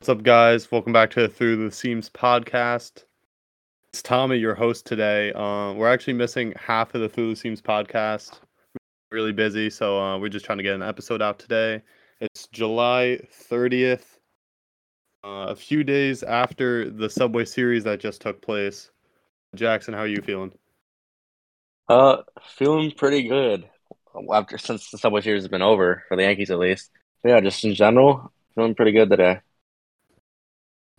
What's up, guys? Welcome back to Through the Seams podcast. It's Tommy, your host today. Uh, we're actually missing half of the Through the Seams podcast. We're really busy, so uh, we're just trying to get an episode out today. It's July 30th, uh, a few days after the Subway Series that just took place. Jackson, how are you feeling? Uh, feeling pretty good after since the Subway Series has been over for the Yankees at least. Yeah, just in general, feeling pretty good today.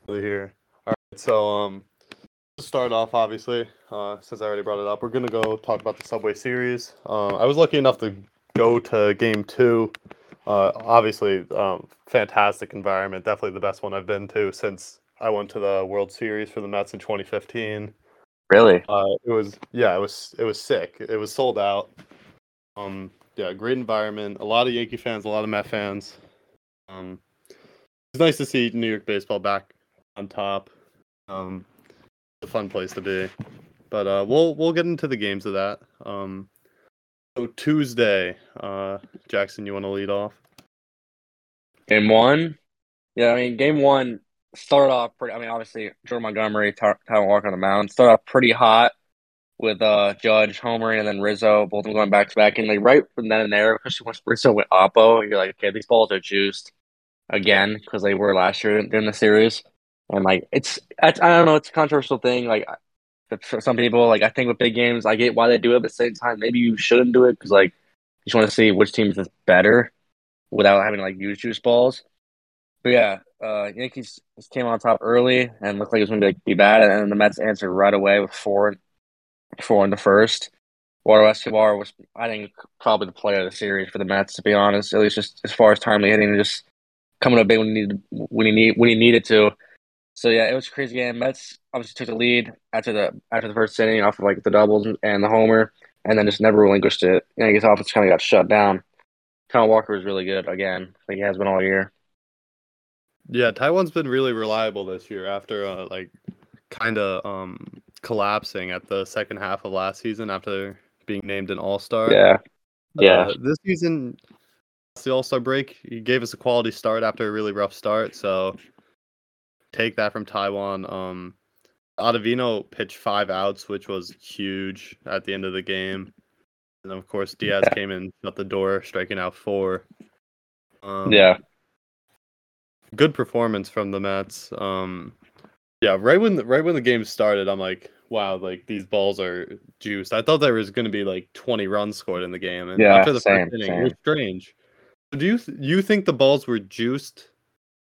Here. All right, so um, to start off, obviously, uh, since I already brought it up, we're gonna go talk about the Subway Series. Uh, I was lucky enough to go to Game Two. Uh, obviously, um, fantastic environment. Definitely the best one I've been to since I went to the World Series for the Mets in 2015. Really? Uh, it was yeah, it was it was sick. It was sold out. Um, yeah, great environment. A lot of Yankee fans, a lot of Met fans. Um, it's nice to see New York baseball back on top. Um, a fun place to be. But uh, we'll we'll get into the games of that. Um, so Tuesday, uh, Jackson, you want to lead off? Game one? Yeah, I mean, game one started off pretty. I mean, obviously, Jordan Montgomery, Ty- Taijuan Walker on the mound started off pretty hot with uh Judge, Homer, and then Rizzo, both of them going back to back. And like right from then and there, especially once Rizzo went Oppo, you're like, okay, these balls are juiced again because they were last year in the series. And like, it's, it's I don't know, it's a controversial thing. Like, for some people, like I think with big games, I get why they do it, but at the same time, maybe you shouldn't do it because like you just want to see which team is better without having like use juice balls. But yeah, uh, Yankees came on top early and looked like it was going to be, bad, and the Mets answered right away with four, four in the first. Eduardo Escobar was, I think, probably the player of the series for the Mets. To be honest, at least just as far as timely hitting, just coming up big when he needed when he need when he needed to. So yeah, it was a crazy game. Mets obviously took the lead after the after the first inning off of like the doubles and the homer, and then just never relinquished it. Yankees offense kind of got shut down. Kyle Walker was really good again, like he has been all year. Yeah, Taijuan's been really reliable this year after uh, like kind of um collapsing at the second half of last season after being named an All Star. Yeah, yeah. Uh, this season, the All Star break, he gave us a quality start after a really rough start. So take that from Taijuan. Um, Ottavino pitched five outs, which was huge at the end of the game. And of course, Diaz yeah. came in, shut the door, striking out four. Um, yeah. Good performance from the Mets. Um, yeah, right when the, right when the game started, I'm like, wow, like these balls are juiced. I thought there was going to be like 20 runs scored in the game, and yeah, after the same, first inning, it was strange. Do you th- you think the balls were juiced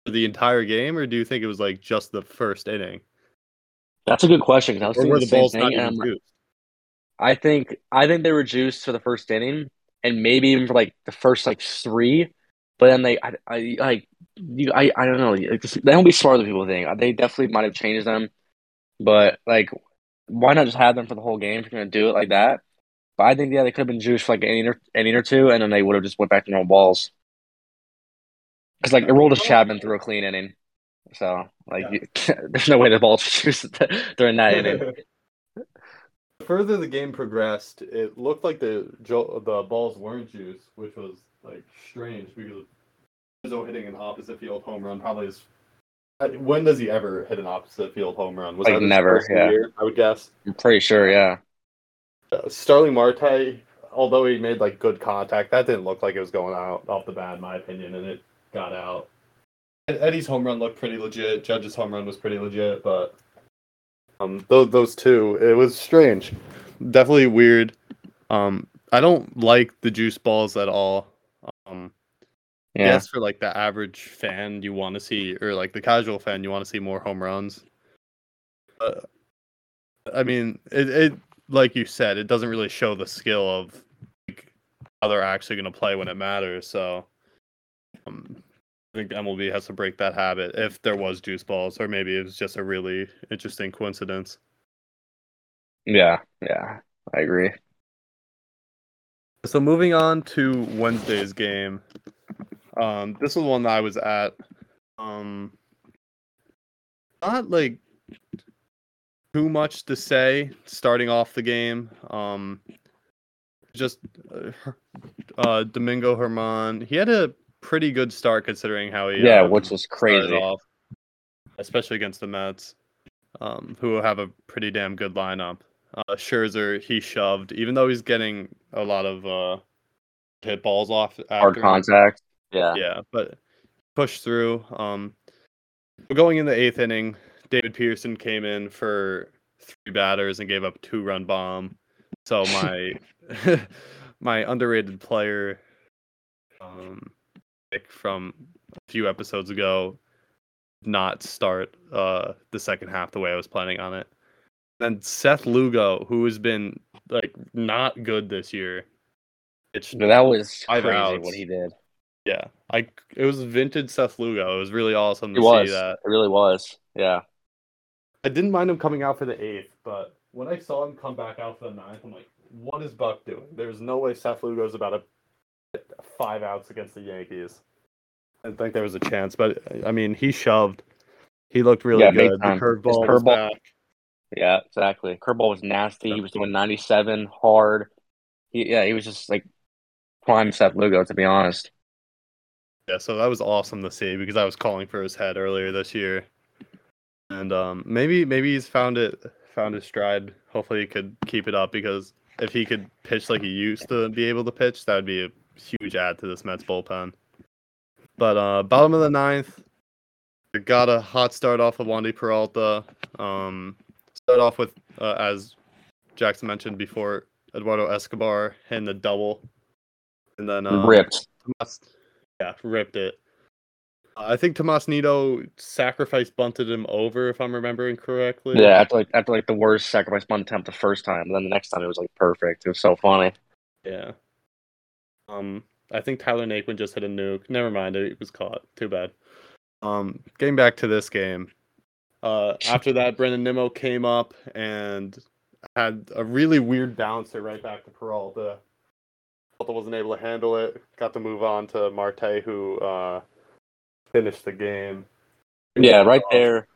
the entire game, or do you think it was like just the first inning? That's a good question. I was or thinking the, the balls thing, not even um, I think I think they were juiced for the first inning, and maybe even for like the first like three. But then they, I, I like, you, I, I don't know. They don't be smarter than people think. They definitely might have changed them, but like, why not just have them for the whole game if you're gonna do it like that? But I think yeah, they could have been juiced for like an inning or, an inning or two, and then they would have just went back to normal balls. Because like Aroldis Chapman threw a clean inning, so like yeah. you, there's no way the ball juiced during that inning. The further the game progressed, it looked like the the balls weren't juiced, which was like strange because Rizzo hitting an opposite field home run probably is. When does he ever hit an opposite field home run? Was like never. Yeah, year, I would guess. I'm pretty sure. Yeah. Uh, Starling Marte, although he made like good contact, that didn't look like it was going out off the bat, in my opinion, and it got out. Eddie's home run looked pretty legit. Judge's home run was pretty legit, but um, those those two, it was strange, definitely weird. Um, I don't like the juice balls at all. Um, yeah. Yes, for like the average fan, you want to see, or like the casual fan, you want to see more home runs. Uh, I mean, it, it like you said, it doesn't really show the skill of like, how they're actually going to play when it matters. So, um, I think MLB has to break that habit if there was juice balls, or maybe it was just a really interesting coincidence. Yeah, yeah, I agree. So moving on to Wednesday's game. Um, this was one that I was at. Um, not like too much to say starting off the game. Um, just uh, uh, Domingo Germán, He had a pretty good start considering how he yeah, um, which was crazy. Off. especially against the Mets, um, who have a pretty damn good lineup. Uh, Scherzer, he shoved, even though he's getting a lot of uh, hit balls off. Hard contact. Yeah. Yeah, but pushed through. Um, going in the eighth inning, David Peterson came in for three batters and gave up two run bomb. So my my underrated player um, from a few episodes ago not start uh, the second half the way I was planning on it. Then Seth Lugo, who has been like not good this year. It's no, that was crazy outs. what he did. Yeah, I it was vintage Seth Lugo. It was really awesome to it was. see that. It really was. Yeah. I didn't mind him coming out for the eighth, but when I saw him come back out for the ninth, I'm like, what is Buck doing? There's no way Seth Lugo Lugo's about to five outs against the Yankees. I think there was a chance, but I mean, he shoved. He looked really yeah, good. The curveball, curveball back. Yeah, exactly. Curveball was nasty. He was doing 97 hard. He, yeah, he was just like prime Seth Lugo, to be honest. Yeah, so that was awesome to see because I was calling for his head earlier this year, and um, maybe maybe he's found it found his stride. Hopefully, he could keep it up because if he could pitch like he used to be able to pitch, that would be a huge add to this Mets bullpen. But uh, bottom of the ninth, got a hot start off of Wandy Peralta. Um, start off with uh, as Jackson mentioned before, Eduardo Escobar hitting the double, and then uh, ripped. Tomas, yeah, ripped it. I think Tomas Nido sacrifice bunted him over, if I'm remembering correctly. Yeah, after like after like the worst sacrifice bunt attempt the first time, and then the next time it was like perfect. It was so funny. Yeah. Um, I think Tyler Naquin just hit a nuke. Never mind, it was caught. Too bad. Um, getting back to this game. Uh, after that, Brandon Nimmo came up and had a really weird bouncer right back to Peralta. Peralta wasn't able to handle it. Got to move on to Marte, who uh, finished the game. Yeah, right there,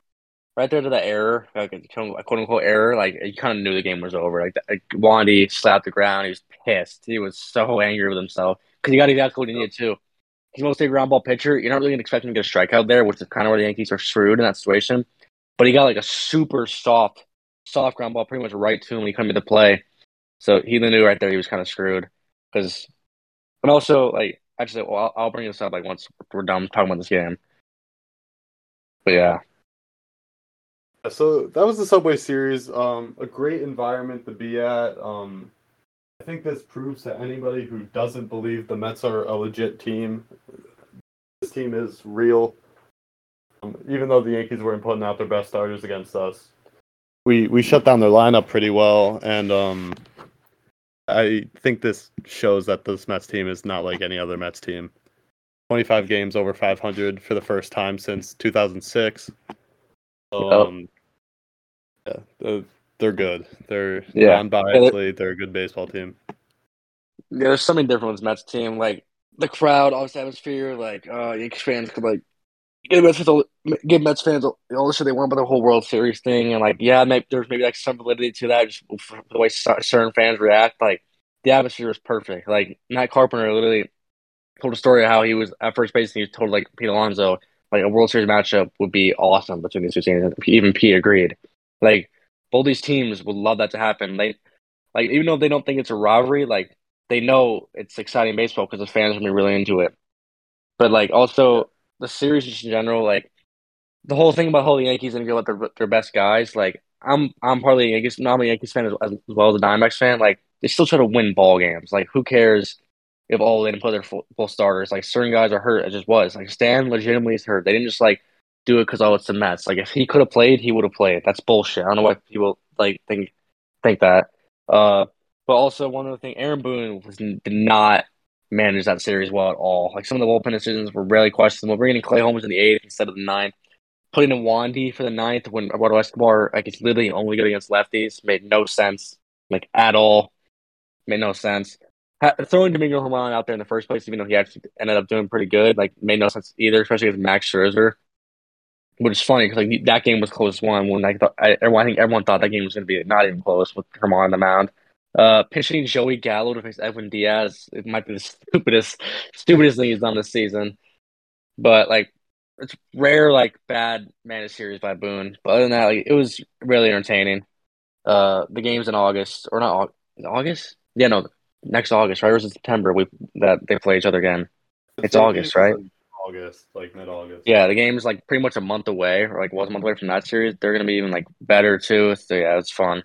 right there to the error, like a quote unquote error. Like you kind of knew the game was over. Like, like Wandy slapped the ground. He was pissed. He was so angry with himself because he got exactly what he needed too. He's mostly a ground ball pitcher. You're not really expecting to get a strikeout there, which is kind of where the Yankees are screwed in that situation. But he got like a super soft, soft ground ball, pretty much right to him when he came into play. So he knew right there he was kind of screwed because, and also like actually, well, I'll, I'll bring this up like once we're done talking about this game. But yeah. So that was the Subway Series. Um, a great environment to be at. Um, I think this proves to anybody who doesn't believe the Mets are a legit team. This team is real. Um, even though the Yankees weren't putting out their best starters against us, we we shut down their lineup pretty well, and um, I think this shows that this Mets team is not like any other Mets team. 25 games over 500 for the first time since 2006. Um, yeah, they're, good. They're yeah. non-biasedly, they're a good baseball team. Yeah, there's something different with this Mets team. Like the crowd, obviously atmosphere. Like uh, Yankees fans could like give Mets fans, give Mets fans all the shit they want about the whole World Series thing, and like yeah, maybe, there's maybe like some validity to that, just the way certain fans react. Like the atmosphere was perfect. Like Matt Carpenter literally told a story of how he was at first base and he told like Pete Alonso like a World Series matchup would be awesome between these two teams. Even Pete agreed. Like both these teams would love that to happen. They like even though they don't think it's a rivalry, like they know it's exciting baseball because the fans are gonna be really into it. But like also the series just in general, like the whole thing about how the Yankees gonna go with their their best guys, like I'm I'm partly Yankees, not a Yankees fan as, as well as a Diamondbacks fan. Like they still try to win ball games. Like who cares if all they didn't put their full, full, starters? Like certain guys are hurt. It just was like Stan legitimately is hurt. They didn't just like do it because oh it's the Mets. Like if he could have played, he would have played. That's bullshit. I don't know why people like think think that. Uh, but also one other thing, Aaron Boone was did not manage that series well at all. Like some of the bullpen decisions were really questionable. Bringing in Clay Holmes in the eighth instead of the ninth, putting in Wandy for the ninth when Eduardo Escobar like it's literally only good against lefties made no sense like at all. Made no sense. Ha- throwing Domingo Germán out there in the first place, even though he actually ended up doing pretty good, like made no sense either, especially against Max Scherzer. Which is funny because like that game was close one when I thought I, I think everyone thought that game was going to be not even close with Germán on the mound. Uh, pitching Joey Gallo to face Edwin Diaz, it might be the stupidest, stupidest thing he's done this season. But like it's rare like bad mana series by Boone. But other than that, like it was really entertaining. Uh, the game's in August or not August? Yeah, no, next August, right? Or is it September? We that they play each other again. It's August, right? August, like mid August. Yeah, the game is like pretty much a month away, or like was a month away from that series. They're gonna be even like better too. So yeah, it's fun,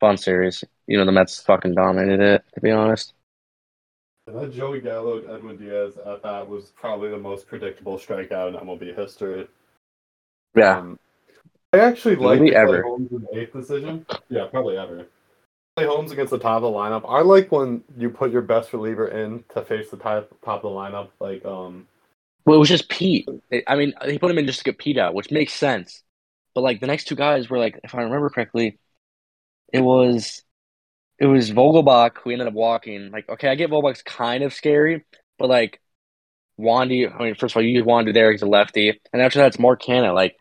fun series. You know, the Mets fucking dominated it. To be honest. That Joey Gallo Edwin Diaz at that was probably the most predictable strikeout in MLB history. Yeah. Um, I actually like ever. Holmes in the eighth decision. Yeah, probably ever. Clay Holmes against the top of the lineup. I like when you put your best reliever in to face the top top of the lineup. Like um, Well, it was just Pete. I mean, he put him in just to get Pete out, which makes sense. But like the next two guys were like, if I remember correctly, it was it was Vogelbach who ended up walking. Like, okay, I get Vogelbach's kind of scary, but like Wandy. I mean, first of all, you use Wandy there. He's a lefty, and after that, it's Mark Canha. Like,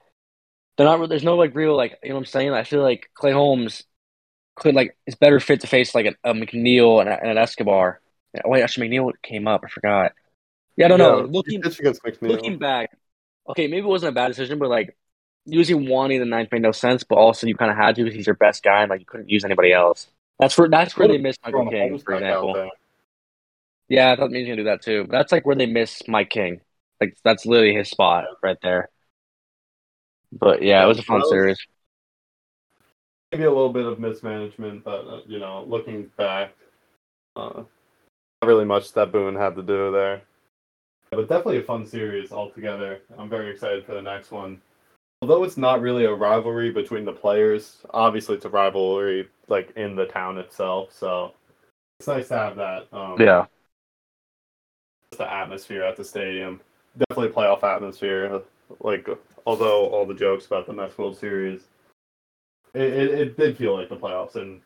they're not. There's no like real like you know what I'm saying. I feel like Clay Holmes could like is better fit to face like a, a McNeil and, a, and an Escobar. Wait, actually, McNeil came up. I forgot. Yeah, I don't know. Looking he pitched against McNeil. looking back, okay, maybe it wasn't a bad decision, but like using Wandy in the ninth made no sense. But also, you kind of had to because he's your best guy, and like you couldn't use anybody else. That's where that's where they missed Michael King, for example. Yeah, I thought maybe gonna do that too. But that's like where they miss Mike King. Like that's literally his spot right there. But yeah, it was a fun was- series. maybe a little bit of mismanagement, but uh, you know, looking back, uh, not really much that Boone had to do there. But definitely a fun series altogether. I'm very excited for the next one. Although it's not really a rivalry between the players, obviously it's a rivalry like in the town itself. So it's nice to have that. Um, Yeah, the atmosphere at the stadium. Definitely playoff atmosphere. Like, although all the jokes about the Mets World Series, it, it, it did feel like the playoffs. And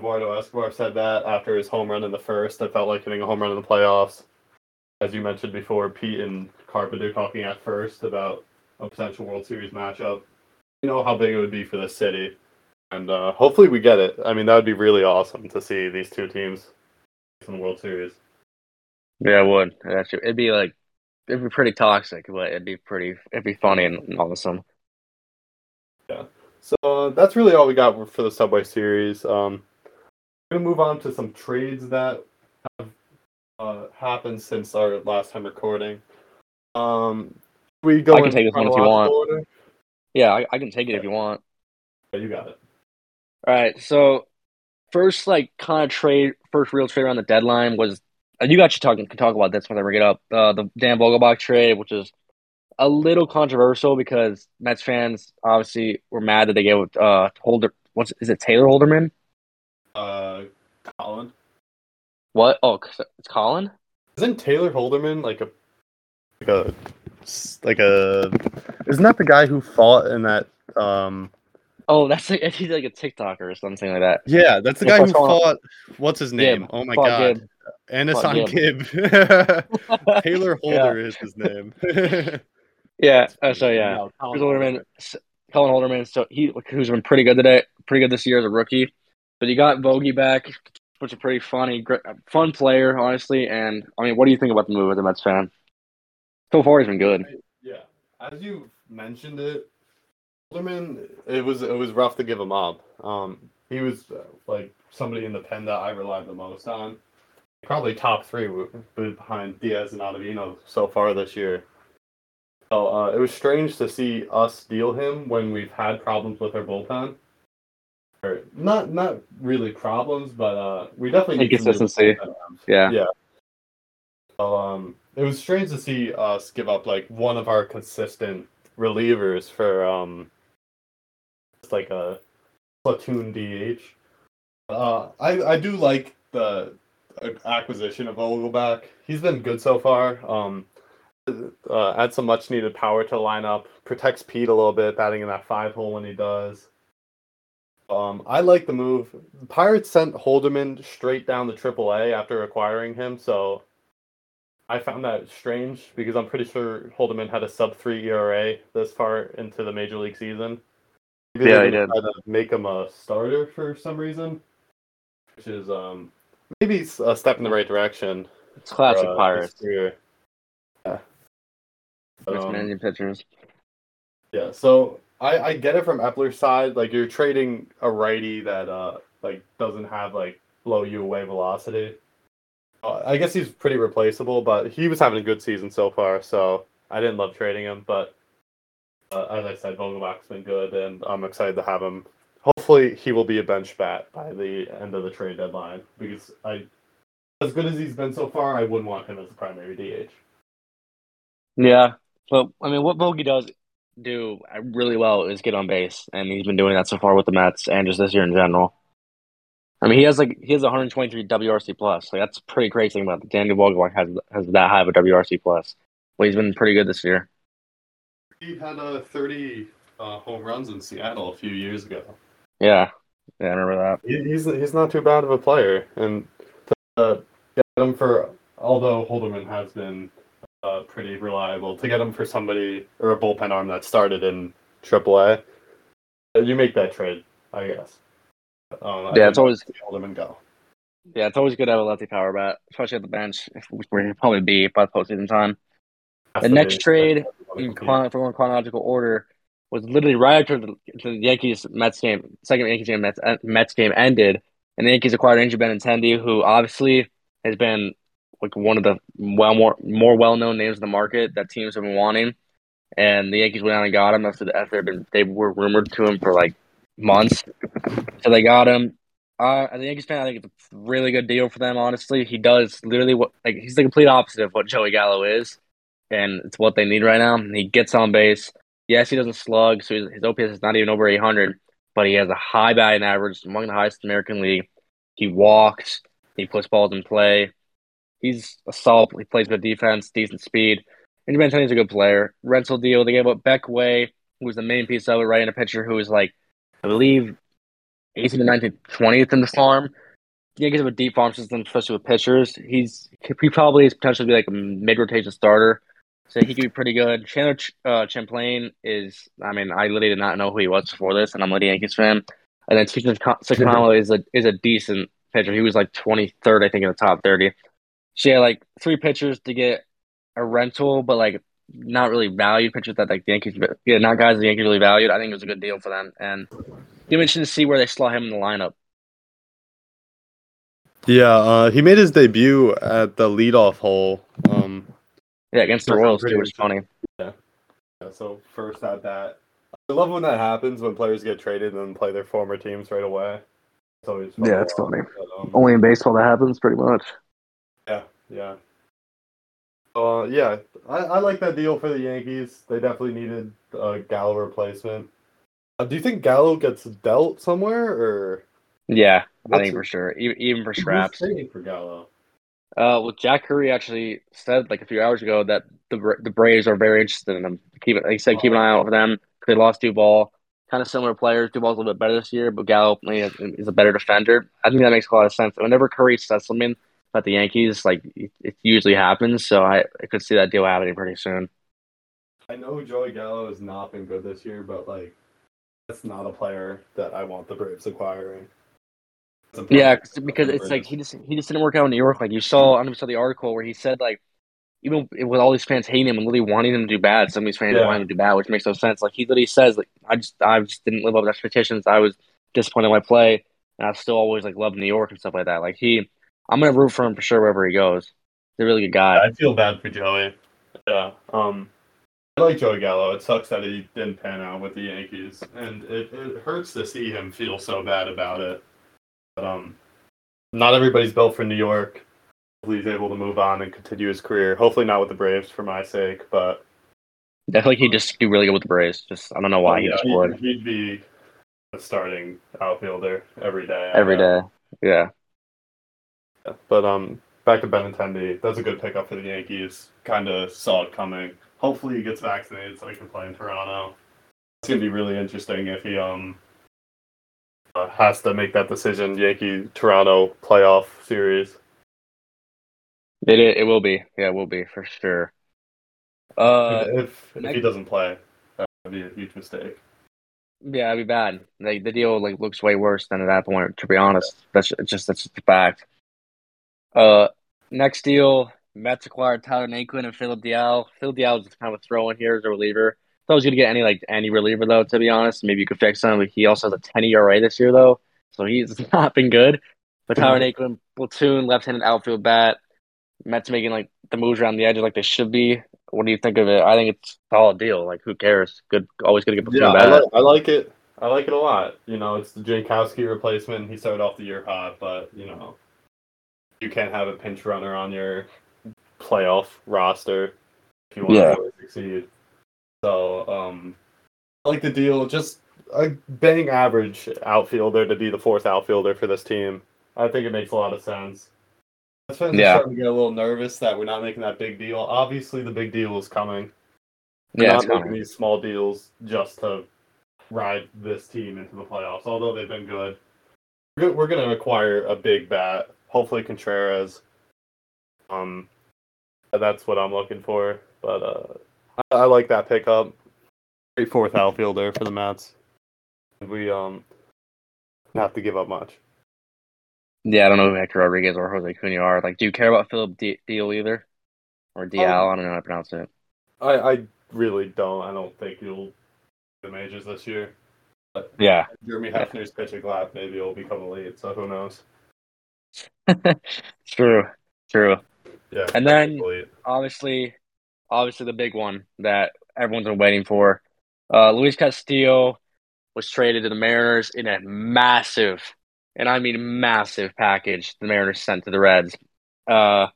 Eduardo Escobar said that after his home run in the first. It felt like hitting a home run in the playoffs. As you mentioned before, Pete and Carpenter talking at first about a potential World Series matchup. You know how big it would be for the city. And uh, hopefully we get it. I mean, that would be really awesome to see these two teams in the World Series. yeah, it would. It'd be like it'd be pretty toxic, but it'd be pretty. It'd be funny and, and Yeah. So uh, that's really all we got for the Subway series. Um, we're gonna move on to some trades that have uh, happened since our last time recording. Um, we go I can take this one if you want. order? Yeah, I, I can take it if you want. Yeah, you got it. All right, so first, like, kind of trade, first real trade around the deadline was, and you actually talk, can talk about this when I bring it up, uh, the Dan Vogelbach trade, which is a little controversial because Mets fans obviously were mad that they gave uh Holder, what's is it Taylor Holderman? Uh, Colin, What? Oh, it's Colin. isn't Taylor Holderman like a like a like a? Isn't that the guy who fought in that? Um, Oh, that's like he's like a TikToker or something like that. yeah, that's the guy who fought. What's his name? Oh my Paul god, Gibb. Anason Gibb. Gibb. Taylor Holder is his name. Yeah. Uh, so yeah, No, Colin Chris Holderman, Colin Holderman. So he who's been pretty good today, pretty good this year as a rookie. But you got Vogie back, which is pretty funny, fun player, honestly. And I mean, what do you think about the move as a Mets fan? So far, he's been good. Yeah, as you mentioned it, Holderman. It was it was rough to give him up. Um, he was uh, like somebody in the pen that I relied the most on. Probably top three behind Diaz and Ottavino so far this year. So uh, it was strange to see us deal him when we've had problems with our bullpen. Or not not really problems, but uh, we definitely need some Inconsistency. Yeah. Yeah. So, um, it was strange to see us give up like one of our consistent relievers for um, just like a platoon DH. Uh, I I do like the acquisition of Vogelbach. He's been good so far. Um, uh, adds some much needed power to the lineup. Protects Pete a little bit, batting in that five hole when he does. Um, I like the move. The Pirates sent Holderman straight down to AAA after acquiring him, so I found that strange because I'm pretty sure Holderman had a sub three ERA this far into the major league season. Maybe Yeah, they he did. make him a starter for some reason, which is um maybe a step in the right direction. It's classic for, uh, Pirates. Yeah. Um, managing pitchers. Yeah, so I, I get it from Eppler's side. Like you're trading a righty that uh like doesn't have like blow you away velocity. Uh, I guess he's pretty replaceable, but he was having a good season so far, so I didn't love trading him. But uh, as I said, Vogelbach's been good, and I'm excited to have him. Hopefully, he will be a bench bat by the end of the trade deadline because I, as good as he's been so far, I wouldn't want him as a primary DH. Yeah, but I mean, what Bogey does do really well is get on base, and he's been doing that so far with the Mets and just this year in general. I mean, he has like he has 123 WRC plus. Like that's pretty crazy about it. Daniel Vogelbach has has that high of a WRC plus. Well, he's been pretty good this year. He had uh, 30 uh, home runs in Seattle a few years ago. Yeah, yeah, I remember that. He, he's he's not too bad of a player, and to uh, get him for although Holderman has been uh, pretty reliable, to get him for somebody or a bullpen arm that started in AAA, you make that trade, I guess. Um, I Yeah, it's would always see Holderman go. yeah, it's always good to have a lefty power bat, especially at the bench, where he'll probably be by the postseason time. The next trade in chron- for going chronological order was literally right after the, the Yankees Mets game, second Yankees game Mets, uh, Mets game ended, and the Yankees acquired Andrew Benintendi, who obviously has been like one of the well more more well known names in the market that teams have been wanting, and the Yankees went out and got him after the, after been they were rumored to him for like months, so they got him. Uh, as a Yankees fan, I think it's a really good deal for them. Honestly, he does literally what like he's the complete opposite of what Joey Gallo is and it's what they need right now. He gets on base. Yes, he doesn't slug, so his, his OPS is not even over 800, but he has a high batting average, among the highest in the American League. He walks, he puts balls in play. He's a solid. He plays good defense, decent speed. And Benintendi's a good player. Rental deal. They gave up Beck Way, who was the main piece of it, right? in a pitcher who was like, I believe, 18th to 19th, 20th in the farm. The Yankees have a deep farm system, especially with pitchers. He's he probably is potentially be like a mid rotation starter. So he could be pretty good. Chandler uh, Champlain is, I mean, I literally did not know who he was before this, and I'm a Yankees fan. And then Stephen Sakano is a is a decent pitcher. He was like 23rd, I think, in the top 30. She had like three pitchers to get a rental, but like not really valued pitchers that like the Yankees, yeah, not guys the Yankees really valued. I think it was a good deal for them, and you mentioned to see where they slot him in the lineup. Yeah, uh, he made his debut at the leadoff hole. Um, Yeah, against the Royals pretty too, which is funny. Yeah, so first at bat. I love when that happens when players get traded and then play their former teams right away. It's always fun Yeah, it's funny. but, um, Only in baseball that happens, pretty much. Yeah, yeah. Uh, yeah, I, I like that deal for the Yankees. They definitely needed a Gallo replacement. Uh, do you think Gallo gets dealt somewhere or Yeah, I think it- for sure. Even, even for scraps. trading for Gallo? Uh, well, Jack Curry actually said like a few hours ago that the the Braves are very interested in him. Keep it. He said keep an eye out for them. They lost Duvall. Kind of similar players. Duvall's a little bit better this year, but Gallo is a better defender. I think that makes a lot of sense. Whenever Curry says something about the Yankees, like it, usually happens. So I, I could see that deal happening pretty soon. I know Joey Gallo has not been good this year, but like that's not a player that I want the Braves acquiring. Yeah, because it's like he just he just didn't work out in New York. Like you saw, I don't know saw the article where he said like even with all these fans hating him and literally wanting him to do bad, some of these fans Yeah. wanting him to do bad, which makes no sense. Like he literally says like I just I just didn't live up to expectations. I was disappointed in my play, and I still always like loved New York and stuff like that. Like he, I'm gonna root for him for sure wherever he goes. He's a really good guy. I feel bad for Joey. Yeah. Um I like Joey Gallo. It sucks that he didn't pan out with the Yankees. And it, it hurts to see him feel so bad about it. But um not everybody's built for New York. Hopefully he's able to move on and continue his career. Hopefully not with the Braves for my sake, but I feel like he'd just do really good with the Braves. Just I don't know why he yeah, just he- would he'd be a starting outfielder every day. Every day. Yeah. But um, back to Benintendi. That's a good pickup for the Yankees. Kind of saw it coming. Hopefully he gets vaccinated so he can play in Toronto. It's gonna be really interesting if he um uh, has to make that decision. Yankee Toronto playoff series. It it will be. Yeah, it will be for sure. Uh, if if he doesn't play, that would be a huge mistake. Yeah, it'd be bad. Like the deal like looks way worse than at that point. To be honest, that's just that's just a fact. Uh, next deal Mets acquired Tyler Naquin and Phillip Diehl. Phillip Diehl was kind of a throw in here as a reliever. If I was going to get any like any reliever though, to be honest, maybe you could fix him. He also has a 10 ERA this year though, so he's not been good. But Tyler Naquin, platoon, left-handed outfield bat. Mets making like the moves around the edges like they should be. What do you think of it? I think it's a solid deal. Like who cares? Good, always gonna get platoon Yeah, I bat. like, I like it. I like it a lot. You know, it's the Jankowski replacement. He started off the year hot, but you know, you can't have a pinch runner on your playoff roster if you want Yeah. to really succeed. So, um, I like the deal. Just a bang average outfielder to be the fourth outfielder for this team. I think it makes a lot of sense. Mets fans Yeah. starting to get a little nervous that we're not making that big deal. Obviously, the big deal is coming. We're Yeah, not making coming. these small deals just to ride this team into the playoffs. Although they've been good, we're we're going to acquire a big bat. Hopefully Contreras. Um, that's what I'm looking for. But uh, I, I like that pickup. Great fourth outfielder for the Mets. We um have to give up much. Yeah, I don't know who Hector Rodriguez or Jose Cunha are. Like, do you care about Philip D- Deal either, or Dial? Um, I don't know how to pronounce it. I I really don't. I don't think you'll the majors this year. But yeah, Jeremy Hefner's pitching lap. Maybe it'll become a lead. So who knows? true, true. Yeah. And then-. Obviously, obviously the big one that everyone's been waiting for. Uh, Luis Castillo was traded to the Mariners in a massive, and I mean massive package. The Mariners sent to the Reds. Uh,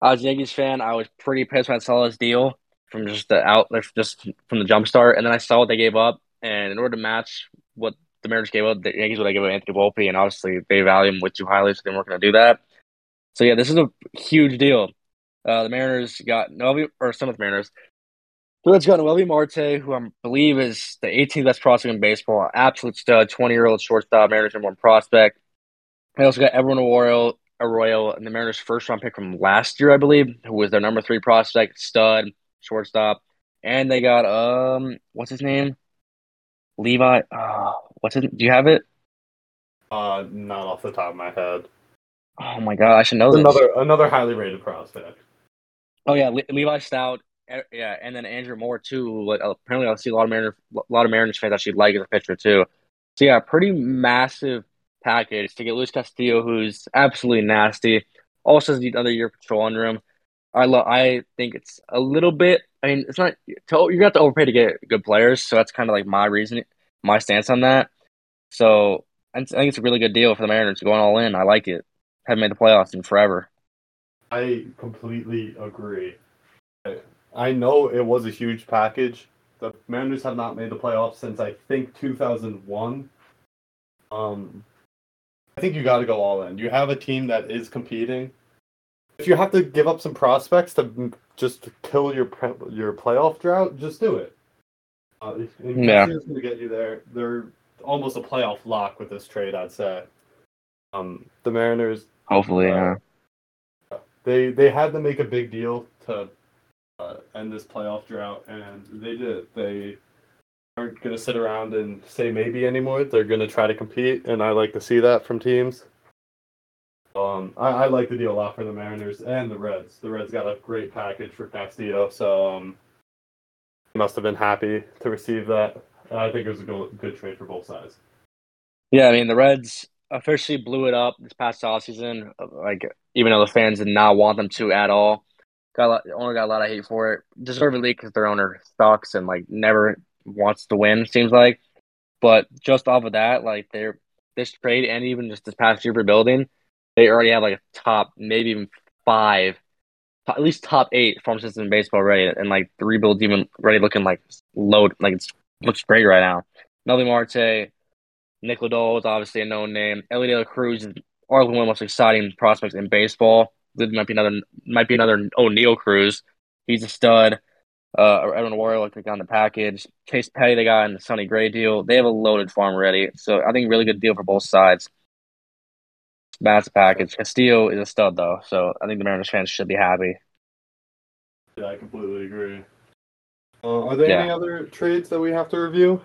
I was a Yankees fan. I was pretty pissed when I saw this deal from just the out, just from the jump start, and then I saw what they gave up, and in order to match what the Mariners gave up, the Yankees would have given up Anthony Volpe, and obviously they value him way too highly, so they weren't going to do that. So yeah, this is a huge deal. Uh, the Mariners got Novi, or some of the Mariners. The Reds got Noelvi Marte, who I believe is the 18th best prospect in baseball, absolute stud, 20 year old shortstop, Mariners number one prospect. They also got Edwin Arroyo, Arroyo, and the Mariners' first round pick from last year, I believe, who was their number three prospect, stud, shortstop. And they got um, what's his name? Levi. Uh, what's it? Do you have it? Uh, not off the top of my head. Oh my god, I should know this. Another another highly rated prospect. Oh yeah, Le- Levi Stoudt. eh, Yeah, and then Andrew Moore too. Like apparently, I see a lot of Mariners, a lot of Mariners fans actually like as a pitcher too. So yeah, pretty massive package to get Luis Castillo, who's absolutely nasty. Also has another year of patrol under him. I love. I think it's a little bit. I mean, it's not. To, you got to overpay to get good players, so that's kind of like my reason, my stance on that. So I think it's a really good deal for the Mariners going all in. I like it. Haven't made the playoffs in forever. I completely agree. I know it was a huge package. The Mariners have not made the playoffs since I think 2001. Um, I think you got to go all in. You have a team that is competing. If you have to give up some prospects to just kill your pre- your playoff drought, just do it. Uh, Yeah. Going to get you there. They're almost a playoff lock with this trade, I'd say. Um, the Mariners Hopefully, Uh, yeah. they they had to make a big deal to uh, end this playoff drought, and they did. They aren't going to sit around and say maybe anymore. They're going to try to compete, and I like to see that from teams. Um, I, I like the deal a lot for the Mariners and the Reds. The Reds got a great package for Castillo, so um, they must have been happy to receive that. I think it was a good, good trade for both sides. Yeah, I mean the Reds officially blew it up this past offseason. Like even though the fans did not want them to at all, got a lot, owner got a lot of hate for it. Deservedly because their owner sucks and like never wants to win. Seems like, but just off of that, like they're this trade and even just this past year rebuilding, they already have like a top maybe even five, at least top eight farm system in baseball already, and like the rebuild even already looking like load like it's looks great right now. Melvin Marte. Nick Lodol is obviously a known name. Elly De La Cruz is arguably one of the most exciting prospects in baseball. There might be another, might be another Oneil Cruz. He's a stud. Uh, Edwin Arroyo looked like on the package. Chase Petty they got in the Sonny Gray deal. They have a loaded farm ready, so I think really good deal for both sides. Massive package. Castillo is a stud though, so I think the Mariners fans should be happy. Yeah, I completely agree. Uh, are there Yeah. any other trades that we have to review?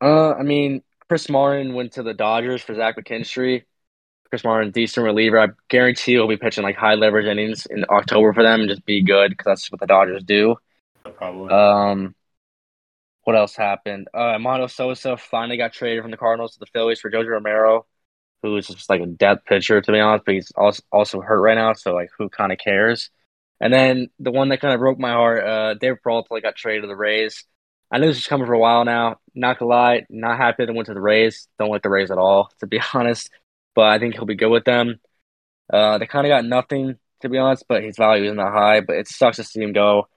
Uh, I mean, Chris Martin went to the Dodgers for Zach McKinstry. Chris Martin, decent reliever. I guarantee he'll be pitching like high leverage innings in October for them and just be good because that's what the Dodgers do. Probably. Um, what else happened? Uh, Mondo Sosa finally got traded from the Cardinals to the Phillies for Jojo Romero, who is just like a depth pitcher to be honest, but he's also also hurt right now, so like who kind of cares? And then the one that kind of broke my heart, uh, David Peralta got traded to the Rays. I knew this was coming for a while now. Not gonna lie, not happy that went to the Rays. Don't like the Rays at all, to be honest. But I think he'll be good with them. Uh, they kind of got nothing, to be honest, but his value isn't that high. But it sucks to see him go.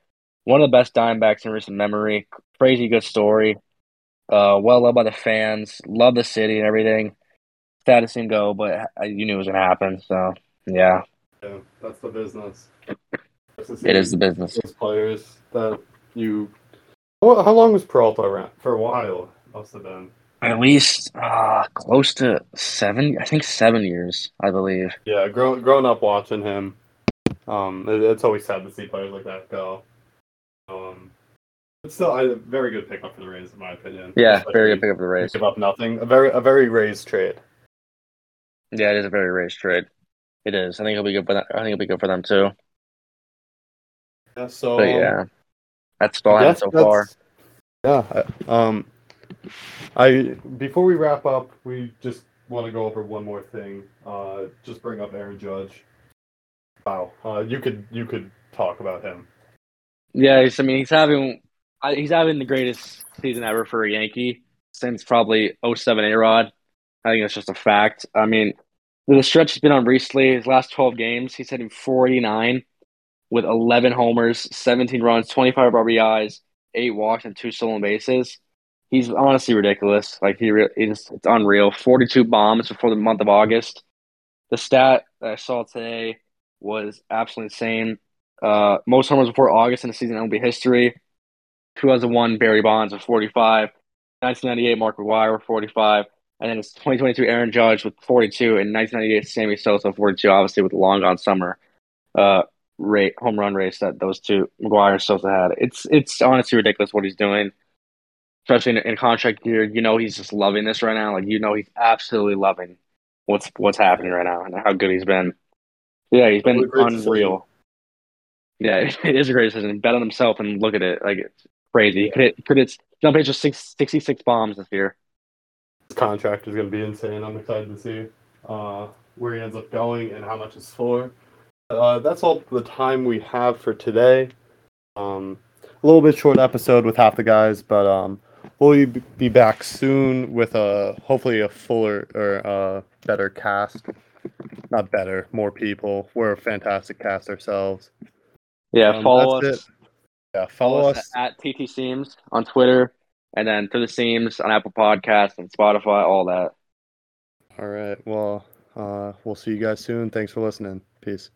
One of the best Diamondbacks in recent memory. Crazy good story. Uh, well loved by the fans. Love the city and everything. Sad to see him go, but you knew it was gonna happen. So yeah. Yeah, that's the business. It is the business. Players that you. How how long was Peralta around? For a while, must have been. At least uh, close to seven. I think seven years, I believe. Yeah, grow, growing up watching him, um, it, it's always sad to see players like that go. Um, it's still a very good pickup for the Rays, in my opinion. Yeah, Especially very good pickup for the Rays. Give up nothing. A very a very Rays trade. Yeah, it is a very Rays trade. It is. I think it'll be good for them. I think it'll be good for them too. Yeah. So. But um, yeah, that's all I I have so far. Yeah. Um, I before we wrap up, we just want to go over one more thing. Uh, just bring up Aaron Judge. Wow. Uh, you could you could talk about him. Yeah, he's, I mean, he's having he's having the greatest season ever for a Yankee since probably 07 A Rod. I think that's just a fact. I mean, the stretch he's been on recently, his last 12 games, he's hitting 489 with 11 homers, 17 runs, 25 RBIs, eight walks, and two stolen bases. He's honestly ridiculous. Like he, re- it's, it's unreal. 42 bombs before the month of August. The stat that I saw today was absolutely insane. Uh, most homers before August in the season MLB history. 2001 Barry Bonds with 45, 1998 Mark McGwire with 45, and then it's 2022 Aaron Judge with 42, and 1998 Sammy Sosa with 42. Obviously with long gone summer, uh, rate home run race that those two McGwire and Sosa had. It's it's honestly ridiculous what he's doing, especially in, in contract year. You know he's just loving this right now. Like you know he's absolutely loving what's what's happening right now and how good he's been. Yeah, he's been What a great decision. unreal. Yeah, it is a great decision. Bet on himself and look at it. Like it's crazy. He could hit, could hit jump six, 66 bombs this year. His contract is going to be insane. I'm excited to see uh, where he ends up going and how much it's for. Uh, that's all the time we have for today. Um, a little bit short episode with half the guys, but um, we'll be- back soon with a hopefully a fuller or uh, better cast. Not better, more people. We're a fantastic cast ourselves. Yeah, Um, follow us. it. Yeah, follow us. at TT Seams on Twitter, and then to the Seams on Apple Podcasts and Spotify, all that. All right. Well, uh, we'll see you guys soon. Thanks for listening. Peace.